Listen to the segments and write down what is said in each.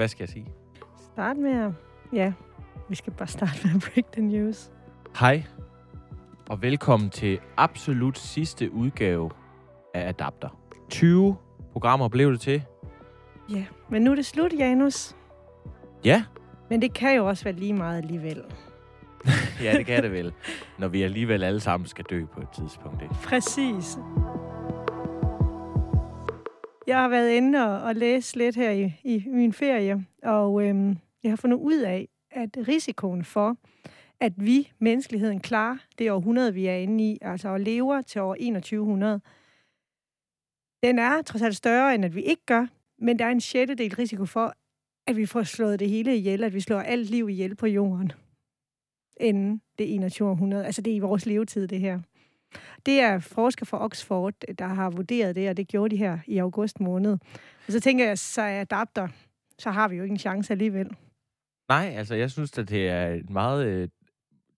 Hvad skal jeg sige? Start med at... Ja, vi skal bare starte med at break the news. Hej, og velkommen til absolut sidste udgave af Adapter. 20 programmer blev det til. Ja, men nu er det slut, Janus. Ja, Men det kan jo også være lige meget alligevel. ja det kan det vel, når vi alligevel alle sammen skal dø på et tidspunkt. Ikke? Præcis. Jeg har været inde og, og læse lidt her i, i min ferie, og øhm, jeg har fundet ud af, at risikoen for, at vi, menneskeligheden, klarer det århundrede, vi er inde i, altså og lever til år 2100, den er trods alt større, end at vi ikke gør, men der er en sjettedel risiko for, at vi får slået det hele ihjel, at vi slår alt liv ihjel på jorden, inden det 21. århundrede. Altså det er i vores levetid, det her. Det er forskere fra Oxford, der har vurderet det, og det gjorde de her i august måned. Og så tænker jeg, så er adapter, så har vi jo ikke en chance alligevel. Nej, altså jeg synes, at det er en meget øh,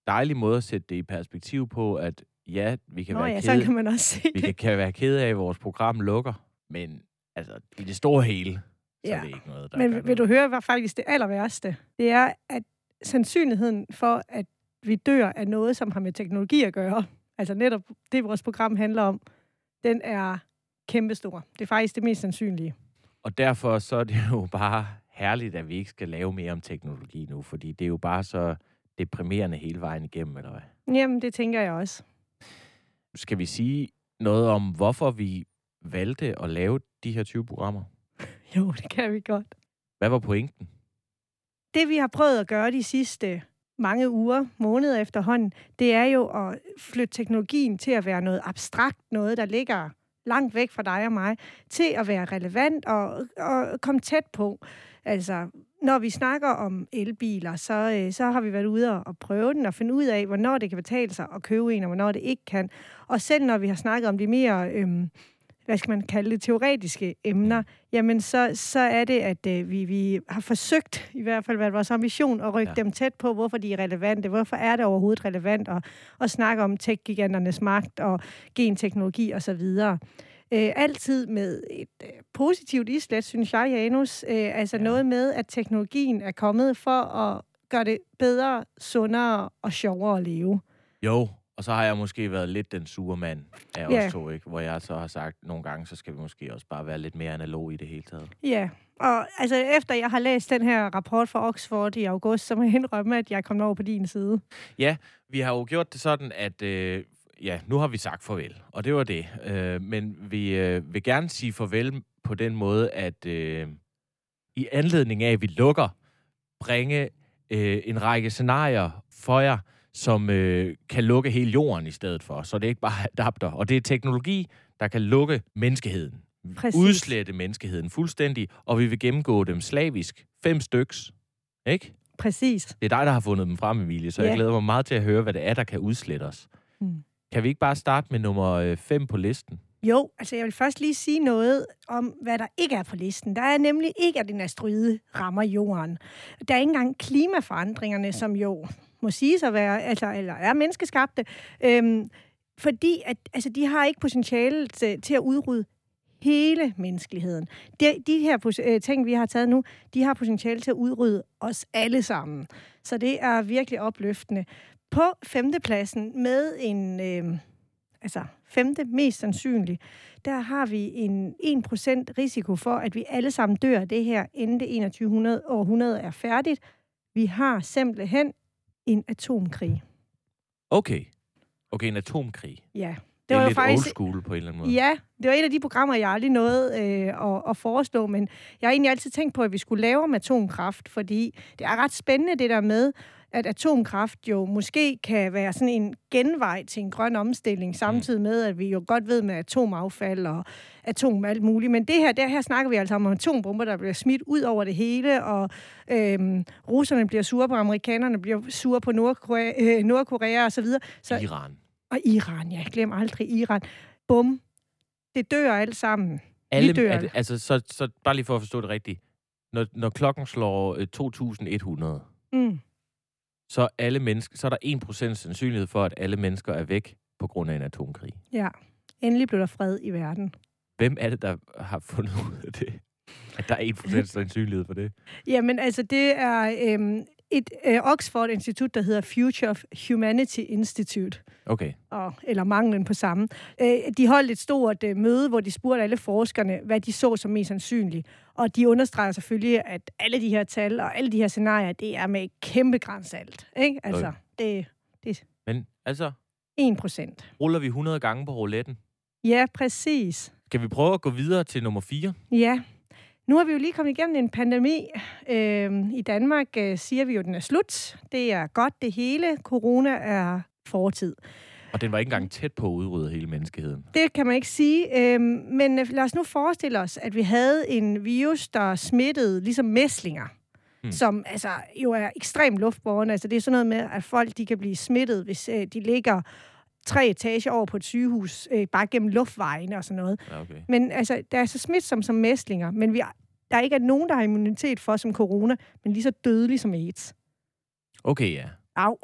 dejlig måde at sætte det i perspektiv på, at ja, vi kan Nå være ja, kede, kan man også se vi kan, kan være kede af, at vores program lukker, men altså i det store hele, så Ja. er det ikke noget, der Men vil noget. du høre, hvad faktisk det aller værste? Det er, at sandsynligheden for, at vi dør af noget, som har med teknologi at gøre, altså netop det, vores program handler om, den er kæmpestor. Det er faktisk det mest sandsynlige. Og derfor så er det jo bare herligt, at vi ikke skal lave mere om teknologi nu, fordi det er jo bare så deprimerende hele vejen igennem, eller hvad? Jamen, det tænker jeg også. Skal vi sige noget om, hvorfor vi valgte at lave de her 20 programmer? Jo, det kan vi godt. Hvad var pointen? Det, vi har prøvet at gøre de sidste mange uger, måneder efterhånden, det er jo at flytte teknologien til at være noget abstrakt, noget, der ligger langt væk fra dig og mig, til at være relevant og, og komme tæt på. Altså, når vi snakker om elbiler, så, øh, så har vi været ude og- og prøve den og finde ud af, hvornår det kan betale sig at købe en, og hvornår det ikke kan. Og selv når vi har snakket om de mere, øhm, hvad skal man kalde det, teoretiske emner, jamen så, så er det, at øh, vi, vi har forsøgt, i hvert fald været vores ambition, at rykke Ja. dem tæt på, hvorfor de er relevante. Hvorfor er det overhovedet relevant at, at snakke om tech-giganternes magt og genteknologi osv. Øh, altid med et øh, positivt islet, synes jeg, Janus. Øh, altså ja. noget med, at teknologien er kommet for at gøre det bedre, sundere og sjovere at leve. Jo, og så har jeg måske været lidt den sure mand af os to, ikke? Hvor jeg så har sagt, nogle gange, så skal vi måske også bare være lidt mere analog i det hele taget. Ja, og altså efter jeg har læst den her rapport fra Oxford i august, så må jeg indrømme, at jeg er kommet over på din side. Ja, vi har jo gjort det sådan, at øh, ja, nu har vi sagt farvel, og det var det. Øh, men vi øh, vil gerne sige farvel på den måde, at øh, i anledning af, at vi lukker, bringe øh, en række scenarier for jer, som øh, kan lukke hele jorden i stedet for. Så det er ikke bare adapter. Og det er teknologi, der kan lukke menneskeheden. Præcis. Udslette menneskeheden fuldstændig, og vi vil gennemgå dem slavisk. Fem styks. Ikke? Præcis. Det er dig, der har fundet dem frem, Emilie, så Ja. jeg glæder mig meget til at høre, hvad det er, der kan udslette os. Mm. Kan vi ikke bare starte med nummer 5 på listen? Jo, altså jeg vil først lige sige noget om, hvad der ikke er på listen. Der er nemlig ikke, at en asteroide rammer jorden. Der er ikke engang klimaforandringerne, som jo må sige at være, altså, eller er menneskeskabte, øhm, fordi at, altså, de har ikke potentiale til, til at udrydde hele menneskeligheden. De, de her øh, ting, vi har taget nu, de har potentiale til at udrydde os alle sammen. Så det er virkelig opløftende. På femtepladsen med en, øh, altså femte mest sandsynlig, der har vi en 1% risiko for, at vi alle sammen dør af det her, inden det 2100 århundrede er færdigt. Vi har simpelthen en atomkrig. Okay. Okay, en atomkrig. Ja, Det, det er var lidt faktisk- old school på en eller anden måde. Ja, det var et af de programmer, jeg aldrig nåede øh, at, at foreslå, men jeg har egentlig altid tænkt på, at vi skulle lave om atomkraft, fordi det er ret spændende det der med, at atomkraft jo måske kan være sådan en genvej til en grøn omstilling, samtidig med, at vi jo godt ved med atomaffald og atom alt muligt. Men det her, der her snakker vi altså om atombomber, der bliver smidt ud over det hele, og øhm, russerne bliver sure på amerikanerne, bliver sure på Nordkorea, øh, Nordkorea osv. Så, Iran. og Iran, ja, glem aldrig Iran. Bum. Det dør alt sammen. Alle, dør. er det, altså, så, så bare lige for at forstå det rigtigt. Når, når klokken slår øh, 2100, Mm. Så, alle mennesker, så er der 1% sandsynlighed for, at alle mennesker er væk på grund af en atomkrig. Ja. Endelig blev der fred i verden. Hvem er det, der har fundet ud af det? At der er 1% sandsynlighed for det. Jamen, altså, det er øhm, et øh, Oxford-institut, der hedder Future of Humanity Institute, Okay. og, eller manglen på samme. Øh, de holdt et stort øh, møde, hvor de spurgte alle forskerne, hvad de så som mest sandsynligt. Og de understreger selvfølgelig, at alle de her tal og alle de her scenarier, det er med et kæmpe grænsalt. Ikke? Altså, det er Men altså, 1 procent. ruller vi 100 gange på rouletten. Ja, præcis. Skal vi prøve at gå videre til nummer 4? Ja. Nu har vi jo lige kommet igennem en pandemi. Øhm, I Danmark øh, siger vi jo, at den er slut. Det er godt det hele. Corona er fortid. Og den var ikke engang tæt på at udrydde hele menneskeheden. Det kan man ikke sige. Øhm, men øh, lad os nu forestille os, at vi havde en virus, der smittede ligesom mæslinger. Hmm. Som altså, jo er ekstremt luftbårende. Altså, det er sådan noget med, at folk de kan blive smittet, hvis øh, de ligger tre etager over på et sygehus, øh, bare gennem luftvejene og sådan noget. Ja, okay. Men altså, der er så smitsomme som mæslinger, men vi, der er ikke nogen, der har immunitet for som corona, men lige så dødelig som AIDS. Okay, ja. Au.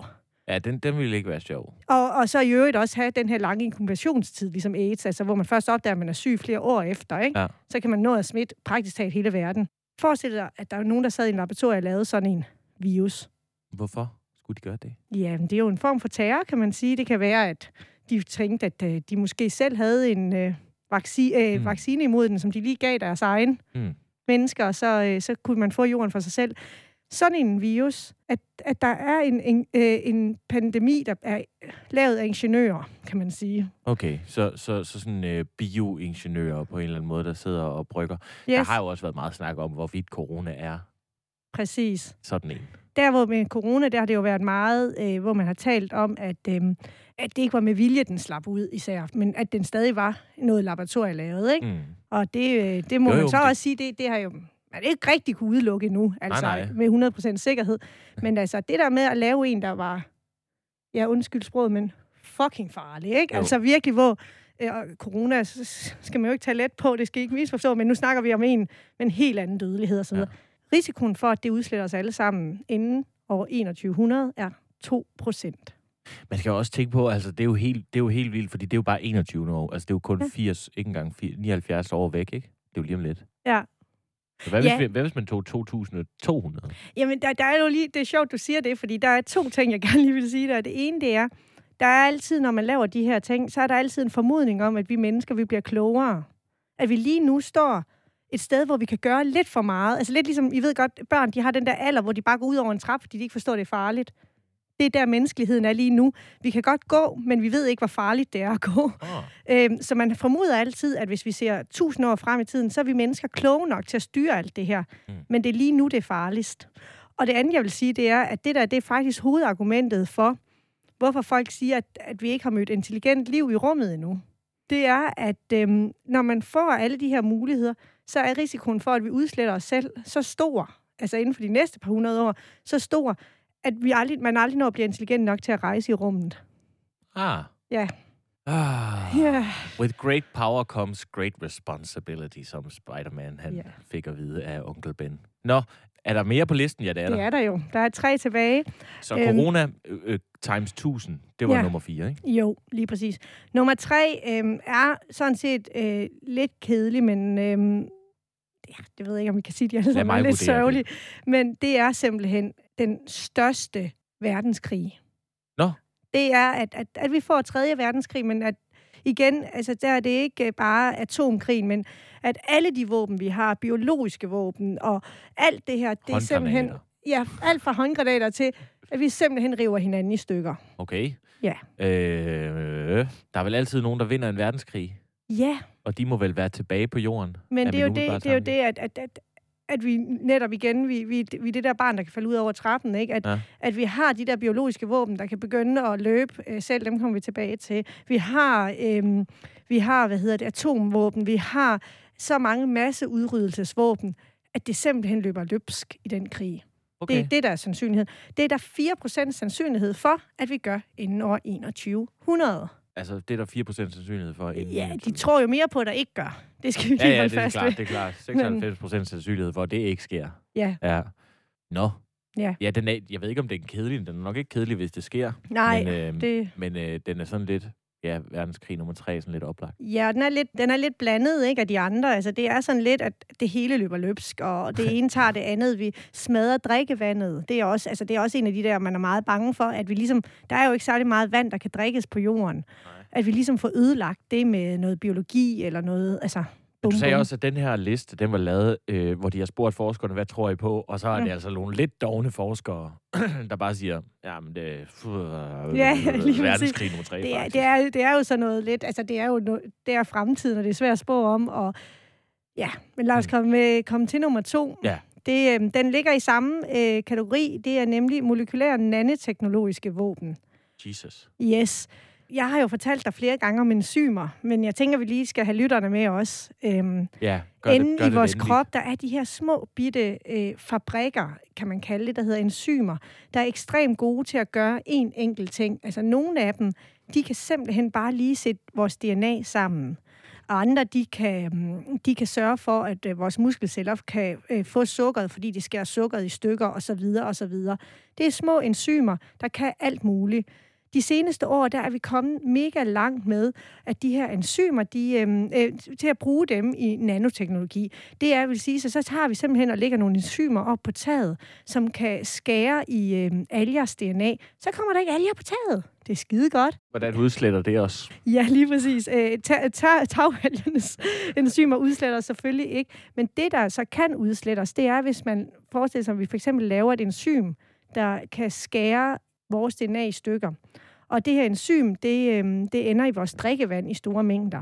Ja, den, den ville ikke være sjov. Og, og så i øvrigt også have den her lange inkubationstid, ligesom AIDS, altså hvor man først opdager, at man er syg flere år efter, ikke? Ja. så kan man nå at smitte praktisk talt hele verden. Forestil dig, at der er nogen, der sad i en laboratorium og lavede sådan en virus. Hvorfor skulle de gøre det? Ja, men det er jo en form for terror, kan man sige. Det kan være, at de tænkte, at øh, de måske selv havde en øh, vaccine, øh, Mm. vaccine imod den, som de lige gav deres egen Mm. mennesker, og så, øh, så kunne man få jorden for sig selv. Sådan en virus, at, at der er en, en, øh, en pandemi, der er lavet af ingeniører, kan man sige. Okay, så, så, så sådan øh, bioingeniører på en eller anden måde, der sidder og brygger. Yes, Der har jo også været meget snak om, hvorvidt corona er præcis. sådan en. Der hvor med corona, der har det jo været meget, øh, hvor man har talt om, at, øh, at det ikke var med vilje, den slap ud især, men at den stadig var noget laboratorium lavet, ikke? Mm. Og det, øh, det må jo, man så det- også sige, det, det har jo man ikke rigtig kunne udelukke endnu, altså Nej, nej. med 100% sikkerhed. Men altså, det der med at lave en, der var, ja, undskyld sproget, men fucking farlig, ikke? Jo. Altså virkelig, hvor øh, corona skal man jo ikke tage let på, det skal I ikke misforstå, men nu snakker vi om en med en helt anden dødelighed osv. Ja. Risikoen for, at det udsletter os alle sammen inden år 2100 er 2 procent. Man skal jo også tænke på, altså det er jo helt, det er jo helt vildt, fordi det er jo bare 21 år. Altså det er jo kun Ja. 80, ikke engang 80, 79 år væk, ikke? Det er jo lige om lidt. Ja. Så hvad, hvis, Ja. hvad hvis man tog 2200? Jamen, der, der er jo lige, det er sjovt, du siger det, fordi der er to ting, jeg gerne lige vil sige der. Det ene, det er, der er altid, når man laver de her ting, så er der altid en formodning om, at vi mennesker, vi bliver klogere. At vi lige nu står et sted, hvor vi kan gøre lidt for meget. Altså lidt ligesom, I ved godt, børn, de har den der alder, hvor de bare går ud over en trap, fordi de ikke forstår, det er farligt. Det er der, menneskeligheden er lige nu. Vi kan godt gå, men vi ved ikke, hvor farligt det er at gå. Oh. Øhm, så man formoder altid, at hvis vi ser tusind år frem i tiden, så er vi mennesker kloge nok til at styre alt det her. Mm. Men det er lige nu, det er farligst. Og det andet, jeg vil sige, det er, at det der, det er faktisk hovedargumentet for, hvorfor folk siger, at, at vi ikke har mødt intelligent liv i rummet endnu. Det er, at øhm, når man får alle de her muligheder, så er risikoen for, at vi udsletter os selv så stor, altså inden for de næste par hundrede år, så stor, at vi aldrig, man aldrig når at blive intelligent nok til at rejse i rummet. Ah. Ja. Ah. Ja. With great power comes great responsibility, som Spider-Man han Ja. fik at vide af onkel Ben. Nå, er der mere på listen? Ja, det er Det der. er der jo. Der er tre tilbage. Så Øhm. corona øh, øh, times 1000, det var Ja. nummer 4, ikke? Jo, lige præcis. Nummer tre øhm, er sådan set øh, lidt kedelig, men øhm, ja, det ved jeg ikke, om vi kan sige, at de alle sammen mig er lidt vurdere det. Men det er simpelthen den største verdenskrig. Nå. Det er, at, at, at vi får 3. verdenskrig, men at igen, altså der er det ikke bare atomkrigen, men at alle de våben, vi har, biologiske våben og alt det her, det er simpelthen... Ja, alt fra håndgranater til, at vi simpelthen river hinanden i stykker. Okay. Ja. Øh, der er vel altid nogen, der vinder en verdenskrig, Ja, og de må vel være tilbage på jorden? Men det er, jo det, det er jo det, at, at, at, at vi netop igen, vi, vi, vi er det der barn, der kan falde ud over trappen, ikke? At, Ja. at vi har de der biologiske våben, der kan begynde at løbe øh, selv, dem kommer vi tilbage til. Vi har, øhm, vi har hvad hedder det, atomvåben, vi har så mange masse udryddelsesvåben, at det simpelthen løber løbsk i den krig. Okay. Det er det, der er sandsynlighed. Det er der 4% sandsynlighed for, at vi gør inden år 2100. Altså, det er der 4% sandsynlighed for. inden Ja, 21. de tror jo mere på, at der ikke gør. Det skal vi Ja, lige ja, holde det er fast klart, ved. det er klart. 96% sandsynlighed for, at det ikke sker. Ja. Ja. Nå. Ja. Ja, den er, jeg ved ikke, om det er kedelig. Den er nok ikke kedelig, hvis det sker. Nej, men, øh, det... men øh, den er sådan lidt ja, verdenskrig nummer tre sådan lidt oplagt. Ja, den er lidt, den er lidt blandet ikke, af de andre. Altså, det er sådan lidt, at det hele løber løbsk, og det ene tager det andet. Vi smadrer drikkevandet. Det er, også, altså, det er også en af de der, man er meget bange for, at vi ligesom... Der er jo ikke særlig meget vand, der kan drikkes på jorden. Nej. At vi ligesom får ødelagt det med noget biologi eller noget... Altså, Bum, du sagde bum. også, at den her liste, den var lavet, øh, hvor de har spurgt forskerne, hvad tror I på? Og så er det mm. altså nogle lidt dogne forskere, der bare siger, ja, men det er ja, lige verdenskrig nummer tre, det er, det, er, det er jo sådan noget lidt, altså det er jo no, det er fremtiden, og det er svært at spå om, og ja, men lad os mm. komme, med, komme til nummer to. Ja. Det, øh, den ligger i samme øh, kategori, det er nemlig molekylære nanoteknologiske våben. Jesus. Yes jeg har jo fortalt dig flere gange om enzymer, men jeg tænker, vi lige skal have lytterne med også. Øhm, ja, gør Inden det, gør i vores det krop, der er de her små bitte øh, fabrikker, kan man kalde det, der hedder enzymer, der er ekstremt gode til at gøre en enkelt ting. Altså nogle af dem, de kan simpelthen bare lige sætte vores DNA sammen. Og andre, de kan, mm, de kan sørge for, at øh, vores muskelceller kan øh, få sukkeret, fordi de skærer sukkeret i stykker osv. osv. Det er små enzymer, der kan alt muligt de seneste år, der er vi kommet mega langt med, at de her enzymer, de, øhm, øh, til at bruge dem i nanoteknologi. Det er, vil sige, så, så tager vi simpelthen og lægger nogle enzymer op på taget, som kan skære i øh, algers DNA. Så kommer der ikke alger på taget. Det er skide godt. Hvordan udsletter det også? Ja, lige præcis. Øh, tagalgernes enzymer udsletter selvfølgelig ikke. Men det, der så kan udslettes, det er, hvis man forestiller sig, at vi for eksempel laver et enzym, der kan skære vores DNA i stykker. Og det her enzym, det, øhm, det ender i vores drikkevand i store mængder.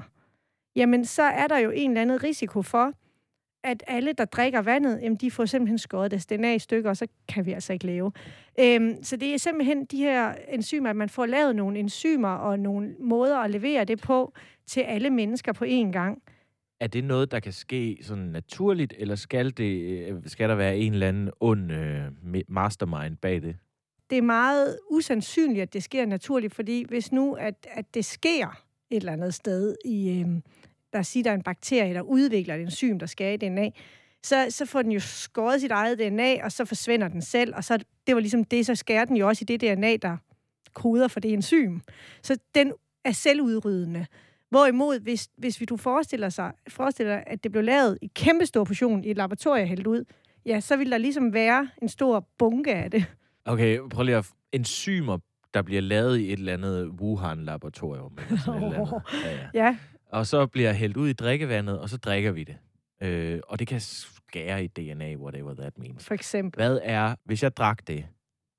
Jamen, så er der jo en eller anden risiko for, at alle, der drikker vandet, jamen, de får simpelthen skåret deres DNA i stykker, og så kan vi altså ikke leve. Øhm, så det er simpelthen de her enzymer, at man får lavet nogle enzymer og nogle måder at levere det på til alle mennesker på én gang. Er det noget, der kan ske sådan naturligt, eller skal, det, øh, skal der være en eller anden ond øh, mastermind bag det? Det er meget usandsynligt, at det sker naturligt, fordi hvis nu, at, at det sker et eller andet sted i, øh, der siger, der er en bakterie, der udvikler et enzym, der skader DNA, så, så får den jo skåret sit eget DNA, og så forsvinder den selv, og så det var ligesom det, så skærer den jo også i det DNA, der koder for det enzym. Så den er selvudryddende. Hvorimod, hvis, hvis vi du forestiller sig, forestiller, at det blev lavet i kæmpe stor portion i et laboratorium hældt ud, ja, så vil der ligesom være en stor bunke af det. Okay, prøv lige at... Enzymer, der bliver lavet i et eller andet Wuhan-laboratorium. Eller sådan oh, et eller andet. Ja, ja. ja. Og så bliver hældt ud i drikkevandet, og så drikker vi det. Øh, og det kan skære i DNA, whatever that means. For eksempel. Hvad er, hvis jeg drak det,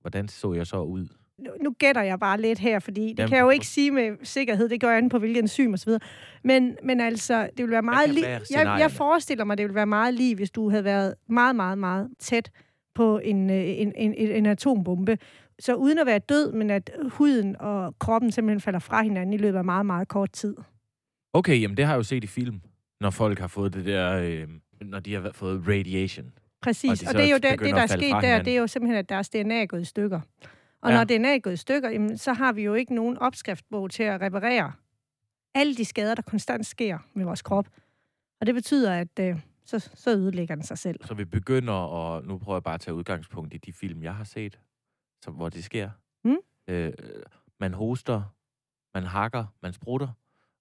hvordan så jeg så ud? Nu, nu gætter jeg bare lidt her, fordi det Jamen, kan jeg jo ikke sige med sikkerhed. Det gør jeg på hvilken enzym og så videre. Men, men altså, det vil være meget lige... Jeg, jeg forestiller mig, det vil være meget lige, hvis du havde været meget, meget, meget tæt på en, øh, en, en, en atombombe. Så uden at være død, men at huden og kroppen simpelthen falder fra hinanden i løbet af meget, meget kort tid. Okay, jamen det har jeg jo set i film, når folk har fået det der, øh, når de har fået radiation. Præcis, og, de og det er jo det, det der er sket der, det er jo simpelthen, at deres DNA er gået i stykker. Og ja. når DNA er gået i stykker, jamen, så har vi jo ikke nogen opskriftbog til at reparere alle de skader, der konstant sker med vores krop. Og det betyder, at øh, så, så ødelægger den sig selv. Så vi begynder, og nu prøver jeg bare at tage udgangspunkt i de film, jeg har set, så, hvor det sker. Mm? Øh, man hoster, man hakker, man sprutter,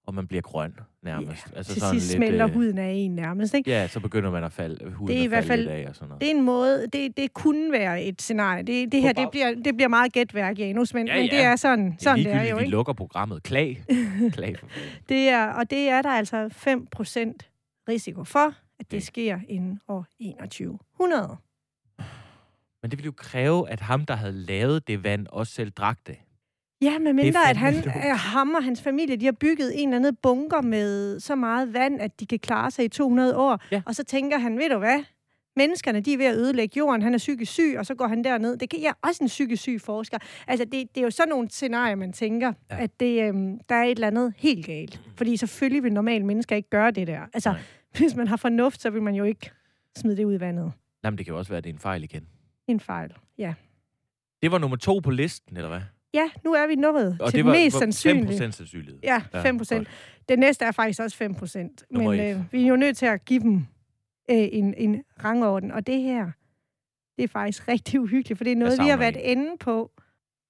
og man bliver grøn nærmest. Ja, altså til sådan sidst lidt, smelter øh, huden af en nærmest, ikke? Ja, så begynder man at falde, huden det er i hvert fald, af og sådan noget. Det er en måde, det, det kunne være et scenarie. Det, det her, det bliver, det bliver meget gætværk, Janus, men, ja, ja. men det er sådan, sådan det er, det er jo, ikke? vi lukker programmet. Klag. Klag for det er, og det er der altså 5% risiko for, at det sker inden år 2100. Men det ville jo kræve, at ham, der havde lavet det vand, også selv drak det. Ja, med mindre at han, er ham og hans familie, de har bygget en eller anden bunker med så meget vand, at de kan klare sig i 200 år. Ja. Og så tænker han, ved du hvad, menneskerne de er ved at ødelægge jorden, han er psykisk syg, og så går han derned. Det kan jeg også en psykisk syg forsker. Altså, det, det er jo sådan nogle scenarier, man tænker, ja. at det, øhm, der er et eller andet helt galt. Fordi selvfølgelig vil normale mennesker ikke gøre det der. Altså, Nej. Hvis man har fornuft, så vil man jo ikke smide det ud i vandet. Jamen, det kan jo også være, at det er en fejl igen. En fejl, ja. Det var nummer to på listen, eller hvad? Ja, nu er vi nået og til det, var, mest sandsynlige. 5% sandsynlighed. Ja, 5 Ja, det næste er faktisk også 5% Men øh, vi er jo nødt til at give dem øh, en, en rangorden. Og det her, det er faktisk rigtig uhyggeligt, for det er noget, vi har været inde på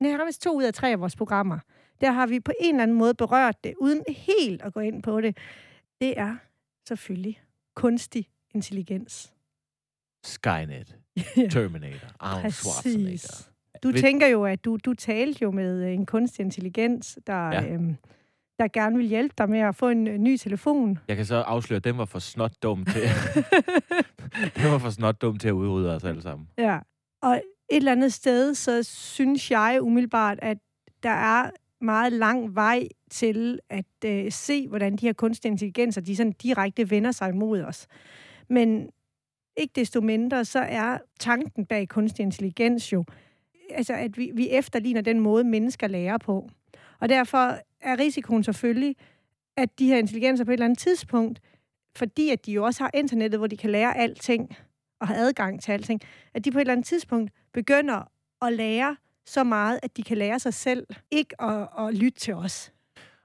nærmest to ud af tre af vores programmer. der har vi på en eller anden måde berørt det, uden helt at gå ind på det. Det er selvfølgelig kunstig intelligens. Skynet. Terminator. Arnold Schwarzenegger. Du Ved... tænker jo, at du, du talte jo med øh, en kunstig intelligens, der, ja. øhm, der gerne vil hjælpe dig med at få en ny telefon. Jeg kan så afsløre, at den var for snot dum til, den var for snot dum til at udrydde os alle sammen. Ja, og et eller andet sted, så synes jeg umiddelbart, at der er meget lang vej til at øh, se, hvordan de her kunstige intelligenser, de sådan direkte vender sig mod os. Men ikke desto mindre, så er tanken bag kunstig intelligens jo, altså at vi, vi efterligner den måde, mennesker lærer på. Og derfor er risikoen selvfølgelig, at de her intelligenser på et eller andet tidspunkt, fordi at de jo også har internettet, hvor de kan lære alting og have adgang til alting, at de på et eller andet tidspunkt begynder at lære så meget, at de kan lære sig selv ikke at, at lytte til os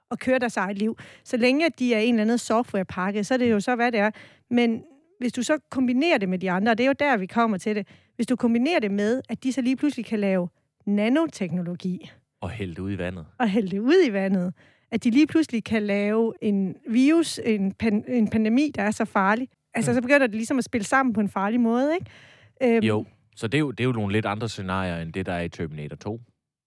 og køre deres eget liv. Så længe de er en eller anden softwarepakke, så er det jo så, hvad det er. Men hvis du så kombinerer det med de andre, og det er jo der, vi kommer til det, hvis du kombinerer det med, at de så lige pludselig kan lave nanoteknologi. Og hælde det ud i vandet. Og hælde det ud i vandet. At de lige pludselig kan lave en virus, en, pan, en pandemi, der er så farlig. Altså, mm. så begynder det ligesom at spille sammen på en farlig måde, ikke? Øhm, jo, så det er, jo, det er jo nogle lidt andre scenarier, end det, der er i Terminator 2.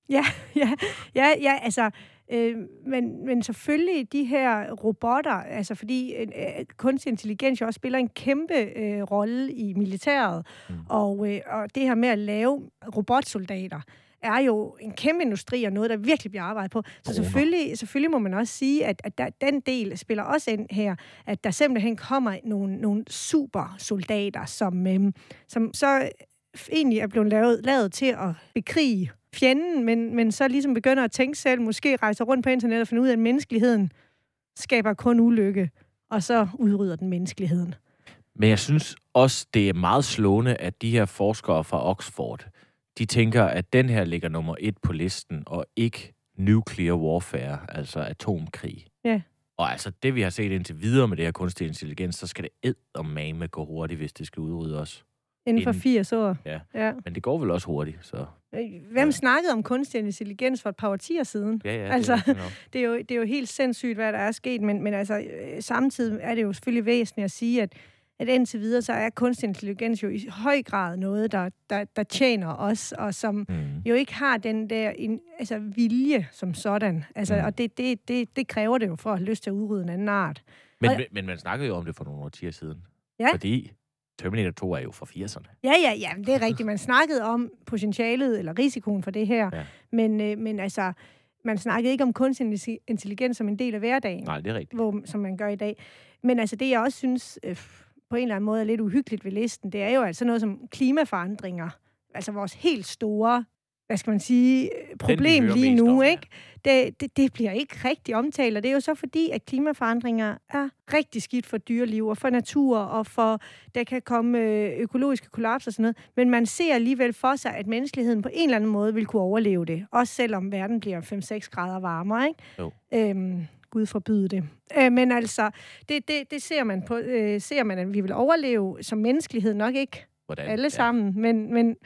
Ja, ja, ja, ja altså, øh, men, men selvfølgelig de her robotter, altså fordi øh, kunstig intelligens jo også spiller en kæmpe øh, rolle i militæret, mm. og, øh, og det her med at lave robotsoldater, er jo en kæmpe industri og noget, der virkelig bliver arbejdet på. Så selvfølgelig, selvfølgelig må man også sige, at, at der, den del spiller også ind her, at der simpelthen kommer nogle, nogle super soldater, som, øh, som så egentlig er blevet lavet, lavet til at bekrige fjenden, men, men så ligesom begynder at tænke selv, måske rejser rundt på internettet og finder ud af, at menneskeligheden skaber kun ulykke, og så udrydder den menneskeligheden. Men jeg synes også, det er meget slående, at de her forskere fra Oxford, de tænker, at den her ligger nummer et på listen, og ikke nuclear warfare, altså atomkrig. Ja. Og altså, det vi har set indtil videre med det her kunstig intelligens, så skal det ed og mame gå hurtigt, hvis det skal udrydde os. Inden for 80 år. Ja. ja. Men det går vel også hurtigt, så... Øh, hvem ja. snakkede om kunstig intelligens for et par årtier siden? Ja, ja. Altså, det, er, det, er jo, det er jo helt sindssygt, hvad der er sket, men, men altså, øh, samtidig er det jo selvfølgelig væsentligt at sige, at, at indtil videre, så er kunstig intelligens jo i høj grad noget, der, der, der tjener os, og som mm. jo ikke har den der en, altså, vilje som sådan. Altså, mm. Og det, det, det, det kræver det jo for at have lyst til at udrydde en anden art. Men, og, men man snakkede jo om det for nogle årtier siden. Ja. Fordi Terminator 2 er jo fra 80'erne. Ja, ja, ja, det er rigtigt. Man snakkede om potentialet eller risikoen for det her. Ja. Men, øh, men altså, man snakkede ikke om kunstig intelligens som en del af hverdagen. Nej, det er rigtigt. Hvor, som man gør i dag. Men altså, det jeg også synes øh, på en eller anden måde er lidt uhyggeligt ved listen, det er jo altså noget som klimaforandringer. Altså vores helt store hvad skal man sige, problem lige nu, om, ikke? Det, det, det bliver ikke rigtig omtalt, og det er jo så fordi, at klimaforandringer er rigtig skidt for dyreliv og for natur, og for, der kan komme øh, økologiske kollapser og sådan noget, men man ser alligevel for sig, at menneskeligheden på en eller anden måde vil kunne overleve det, også selvom verden bliver 5-6 grader varmere, ikke? Jo. Øhm, Gud forbyde det. Øh, men altså, det, det, det ser man på, øh, ser man, at vi vil overleve som menneskelighed nok ikke Hvordan? alle sammen, ja. men, men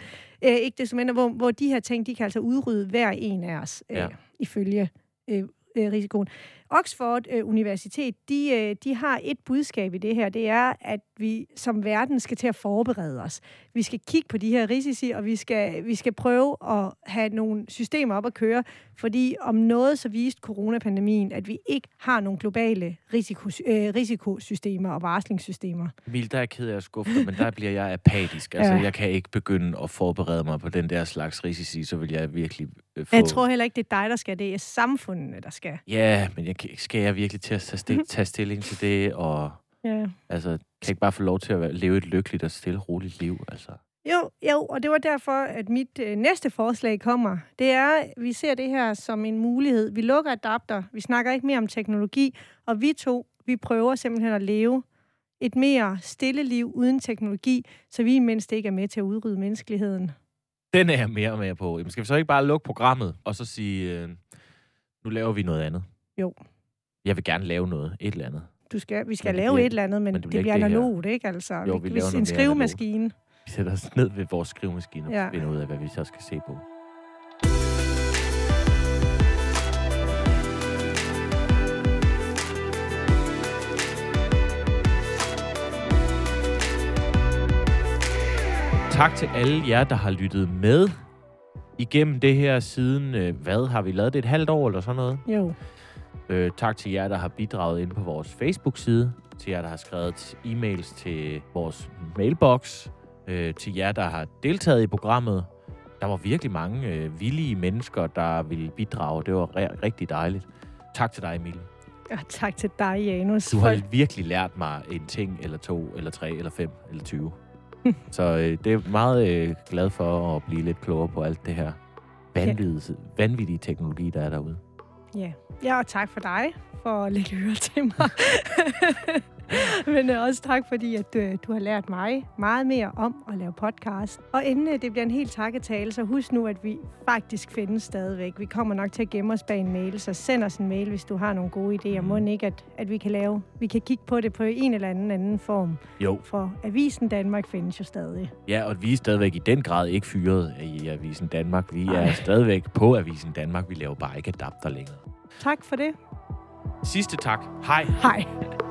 øh, ikke det som ender, hvor, hvor de her ting, de kan altså udrydde hver en af os, øh, ja. ifølge øh, øh, risikoen. Oxford øh, Universitet, de, øh, de har et budskab i det her, det er, at vi som verden skal til at forberede os. Vi skal kigge på de her risici, og vi skal, vi skal prøve at have nogle systemer op at køre, fordi om noget så viste coronapandemien, at vi ikke har nogle globale risiko, øh, risikosystemer og varslingssystemer. Emil, der er ked af at skuffe men der bliver jeg apatisk. Altså, ja. jeg kan ikke begynde at forberede mig på den der slags risici, så vil jeg virkelig øh, få... Jeg tror heller ikke, det er dig, der skal. Det er samfundene, der skal. Ja, men jeg, skal jeg virkelig til at tage, stil, tage stilling til det, og ja. altså, kan ikke bare få lov til at leve et lykkeligt og stille roligt liv, altså? Jo, jo, og det var derfor, at mit øh, næste forslag kommer. Det er, at vi ser det her som en mulighed. Vi lukker adapter, vi snakker ikke mere om teknologi, og vi to, vi prøver simpelthen at leve et mere stille liv uden teknologi, så vi mindst ikke er med til at udrydde menneskeligheden. Den er jeg mere med på. Jamen, skal vi så ikke bare lukke programmet, og så sige, øh, nu laver vi noget andet? Jo jeg vil gerne lave noget, et eller andet. Du skal, vi skal men lave bliver, et eller andet, men, men det, det bliver analogt, ikke altså? Jo, vi, vi hvis en skrivemaskine. Analogt. Vi sætter os ned ved vores skrivemaskine og finder ud af, hvad vi så skal se på. tak til alle jer, der har lyttet med igennem det her siden, øh, hvad har vi lavet det, et halvt år eller sådan noget? Jo. Øh, tak til jer, der har bidraget ind på vores Facebook-side, til jer, der har skrevet e-mails til vores mailbox, øh, til jer, der har deltaget i programmet. Der var virkelig mange øh, villige mennesker, der ville bidrage. Det var re- rigtig dejligt. Tak til dig, Emil. Og tak til dig, Janus. Du har virkelig lært mig en ting, eller to, eller tre, eller fem, eller 20. Så øh, det er meget øh, glad for at blive lidt klogere på alt det her vanvittige, vanvittige teknologi, der er derude. Ja. ja, og tak for dig for at lægge øre til mig. Men øh, også tak, fordi at du, du har lært mig meget mere om at lave podcast. Og inden øh, det bliver en helt takketale, så husk nu, at vi faktisk findes stadigvæk. Vi kommer nok til at gemme os bag en mail, så send os en mail, hvis du har nogle gode idéer. Må ikke, at, at vi kan lave, vi kan kigge på det på en eller anden anden form. Jo. For Avisen Danmark findes jo stadig. Ja, og vi er stadigvæk i den grad ikke fyret i Avisen Danmark. Vi er stadigvæk på Avisen Danmark. Vi laver bare ikke adapter længere. Tak for det. Sidste tak. Hej. Hej.